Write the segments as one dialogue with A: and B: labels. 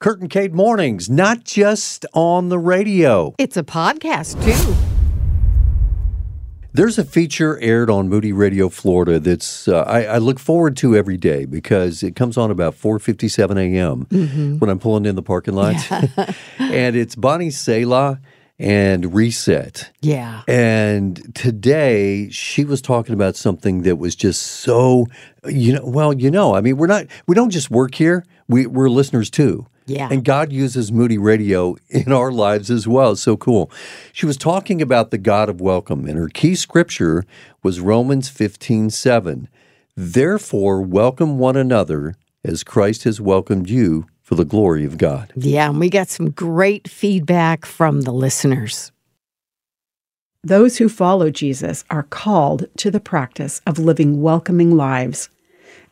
A: Kurt and Kate Mornings, not just on the radio.
B: It's a podcast, too.
A: There's a feature aired on Moody Radio Florida that's uh, I, I, look forward to every day because it comes on about 4:57 a.m. Mm-hmm. when I'm pulling in the parking lot, yeah. and it's Bonnie Sala and Reset.
B: Yeah.
A: And today she was talking about something that was just so you know well you know I mean we're not we don't just work here we we're listeners too.
B: Yeah.
A: And God uses Moody Radio in our lives as well. It's so cool. She was talking about the God of welcome, and her key scripture was Romans 15 7. Therefore, welcome one another as Christ has welcomed you for the glory of God.
B: Yeah, and we got some great feedback from the listeners.
C: Those who follow Jesus are called to the practice of living welcoming lives.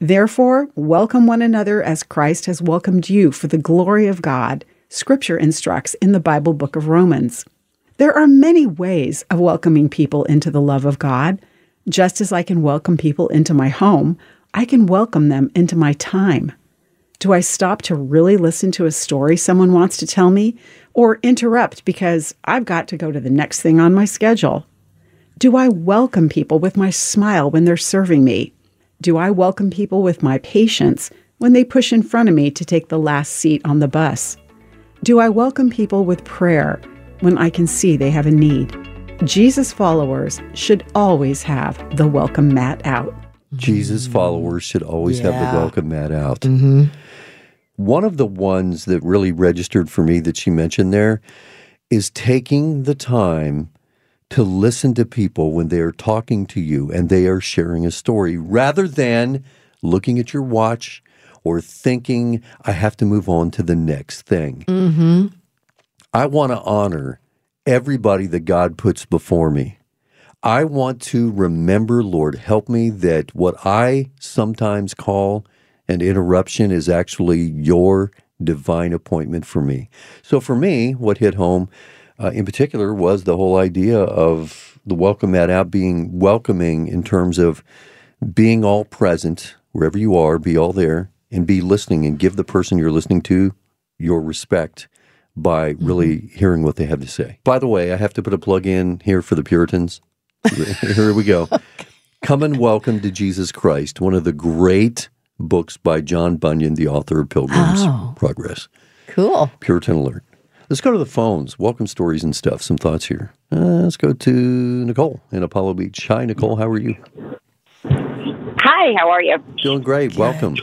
C: Therefore, welcome one another as Christ has welcomed you for the glory of God, Scripture instructs in the Bible book of Romans. There are many ways of welcoming people into the love of God. Just as I can welcome people into my home, I can welcome them into my time. Do I stop to really listen to a story someone wants to tell me, or interrupt because I've got to go to the next thing on my schedule? Do I welcome people with my smile when they're serving me? Do I welcome people with my patience when they push in front of me to take the last seat on the bus? Do I welcome people with prayer when I can see they have a need? Jesus followers should always have the welcome mat out.
A: Jesus followers should always yeah. have the welcome mat out.
B: Mm-hmm.
A: One of the ones that really registered for me that she mentioned there is taking the time to listen to people when they are talking to you and they are sharing a story rather than looking at your watch or thinking, I have to move on to the next thing.
B: Mm-hmm.
A: I want to honor everybody that God puts before me. I want to remember, Lord, help me that what I sometimes call an interruption is actually your divine appointment for me. So for me, what hit home uh, in particular was the whole idea of the welcome mat out being welcoming in terms of being all present wherever you are, be all there and be listening and give the person you're listening to your respect by really mm-hmm. hearing what they have to say. By the way, I have to put a plug in here for the Puritans. here we go. Come and welcome to Jesus Christ, one of the great books by John Bunyan, the author of Pilgrim's oh, Progress.
B: Cool.
A: Puritan alert. Let's go to the phones. Welcome stories and stuff. Some thoughts here. Uh, let's go to Nicole in Apollo Beach. Hi, Nicole. How are you?
D: Hi. How are you?
A: Doing great. Welcome.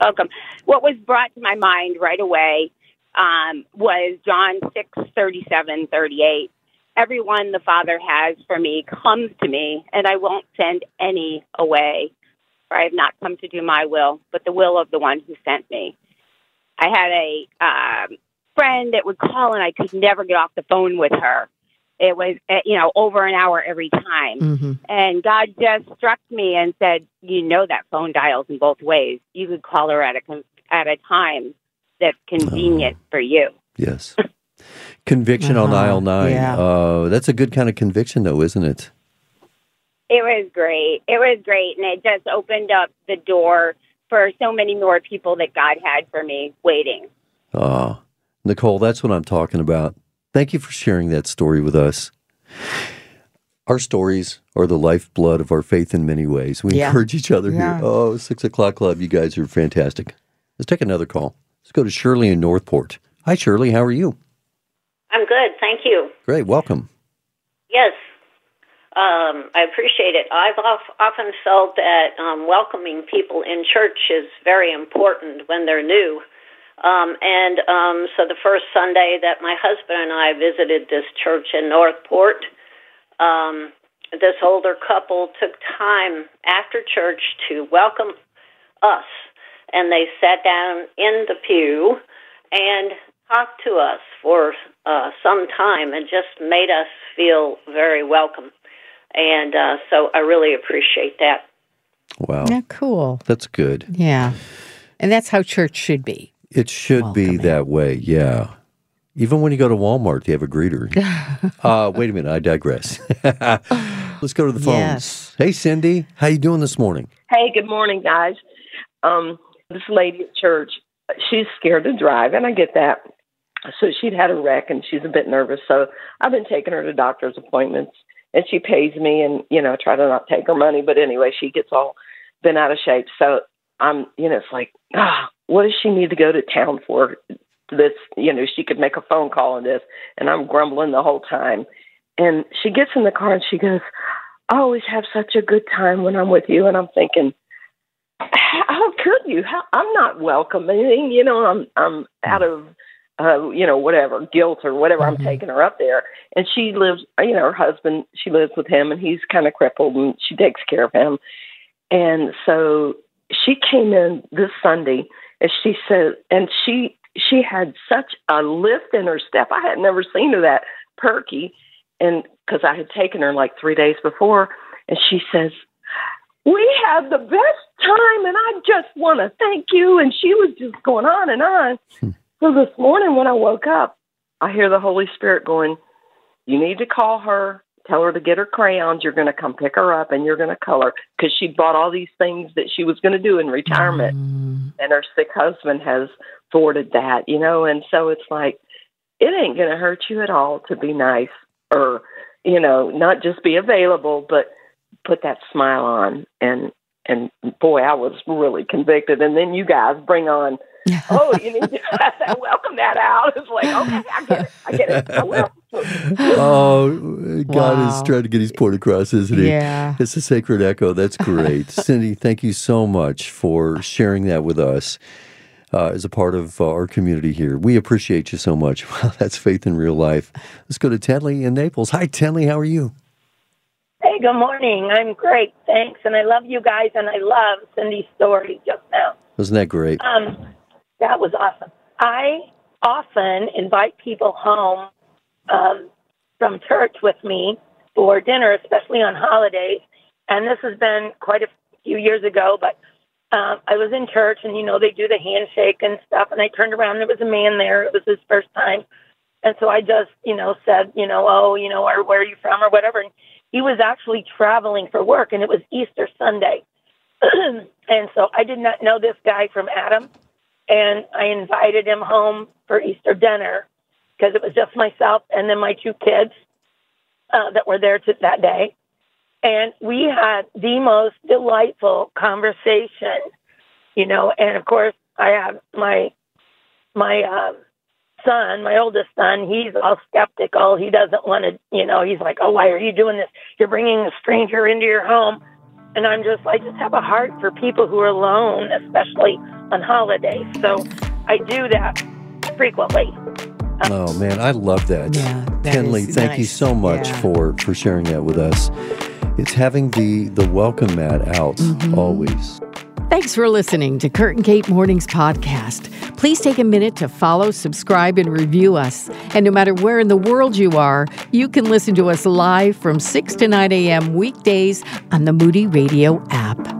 D: Welcome. What was brought to my mind right away um, was John six thirty seven thirty eight. Everyone the Father has for me comes to me, and I won't send any away. For I have not come to do my will, but the will of the one who sent me. I had a um, friend that would call and I could never get off the phone with her. It was, uh, you know, over an hour every time.
B: Mm-hmm.
D: And God just struck me and said, you know, that phone dials in both ways. You could call her at a, at a time that's convenient oh. for you.
A: Yes. Conviction uh-huh. on aisle nine.
B: Yeah.
A: Uh, that's a good kind of conviction, though, isn't it?
D: It was great. It was great. And it just opened up the door for so many more people that God had for me waiting.
A: Oh, Nicole, that's what I'm talking about. Thank you for sharing that story with us. Our stories are the lifeblood of our faith in many ways. We yeah. encourage each other
B: yeah.
A: here. Oh, six o'clock club, you guys are fantastic. Let's take another call. Let's go to Shirley in Northport. Hi, Shirley. How are you?
E: I'm good. Thank you.
A: Great. Welcome.
E: Yes. Um, I appreciate it. I've often felt that um, welcoming people in church is very important when they're new. Um, and um, so the first Sunday that my husband and I visited this church in Northport, um, this older couple took time after church to welcome us. And they sat down in the pew and talked to us for uh, some time and just made us feel very welcome. And uh, so I really appreciate that.
A: Wow.
B: Yeah, cool.
A: That's good.
B: Yeah. And that's how church should be.
A: It should Welcoming. be that way, yeah. Even when you go to Walmart, you have a greeter. uh, wait a minute, I digress. Let's go to the phones.
B: Yes.
A: Hey, Cindy, how you doing this morning?
F: Hey, good morning, guys. Um, this lady at church, she's scared to drive, and I get that. So she'd had a wreck, and she's a bit nervous. So I've been taking her to doctor's appointments, and she pays me, and you know, I try to not take her money. But anyway, she gets all been out of shape. So I'm, you know, it's like, ah, what does she need to go to town for? This, you know, she could make a phone call on this, and I'm grumbling the whole time. And she gets in the car and she goes, I always have such a good time when I'm with you. And I'm thinking, how could you? How, I'm not welcoming. You know, I'm I'm out of uh, you know whatever guilt or whatever. Mm-hmm. I'm taking her up there, and she lives. You know, her husband. She lives with him, and he's kind of crippled, and she takes care of him. And so she came in this Sunday, and she said, and she she had such a lift in her step. I had never seen her that perky, and because I had taken her like three days before, and she says, "We had the best time, and I just want to thank you." And she was just going on and on. Hmm. So this morning when I woke up, I hear the Holy Spirit going, "You need to call her." Tell her to get her crayons. You're going to come pick her up and you're going to color because she bought all these things that she was going to do in retirement. Mm. And her sick husband has thwarted that, you know. And so it's like, it ain't going to hurt you at all to be nice or you know not just be available but put that smile on and and boy i was really convicted and then you guys bring on oh you need to welcome that out it's like okay i get it i get it i will
A: oh god wow. is trying to get his point across isn't he
B: yeah
A: it's a sacred echo that's great cindy thank you so much for sharing that with us uh, as a part of uh, our community here. We appreciate you so much. Well, that's faith in real life. Let's go to Tenley in Naples. Hi, Tenley. How are you?
G: Hey, good morning. I'm great. Thanks. And I love you guys, and I love Cindy's story just now.
A: Wasn't that great?
G: Um, that was awesome. I often invite people home um, from church with me for dinner, especially on holidays. And this has been quite a few years ago, but um, I was in church and, you know, they do the handshake and stuff. And I turned around, and there was a man there. It was his first time. And so I just, you know, said, you know, oh, you know, or where are you from or whatever. And he was actually traveling for work and it was Easter Sunday. and so I did not know this guy from Adam. And I invited him home for Easter dinner because it was just myself and then my two kids uh, that were there to, that day. And we had the most delightful conversation you know and of course i have my my uh, son my oldest son he's all skeptical. He doesn't want to you know he's like oh why are you doing this? You're bringing a stranger into your home and i'm just i just have a heart for people who are alone especially on holidays so i do that frequently
A: oh man i love that,
B: yeah,
A: that Tenley, thank
B: nice.
A: you so much
B: yeah.
A: for for sharing that with us it's having the the welcome mat out mm-hmm. always.
B: Thanks for listening to Kurt and Kate Mornings podcast. Please take a minute to follow, subscribe, and review us. And no matter where in the world you are, you can listen to us live from 6 to 9 a.m. weekdays on the Moody Radio app.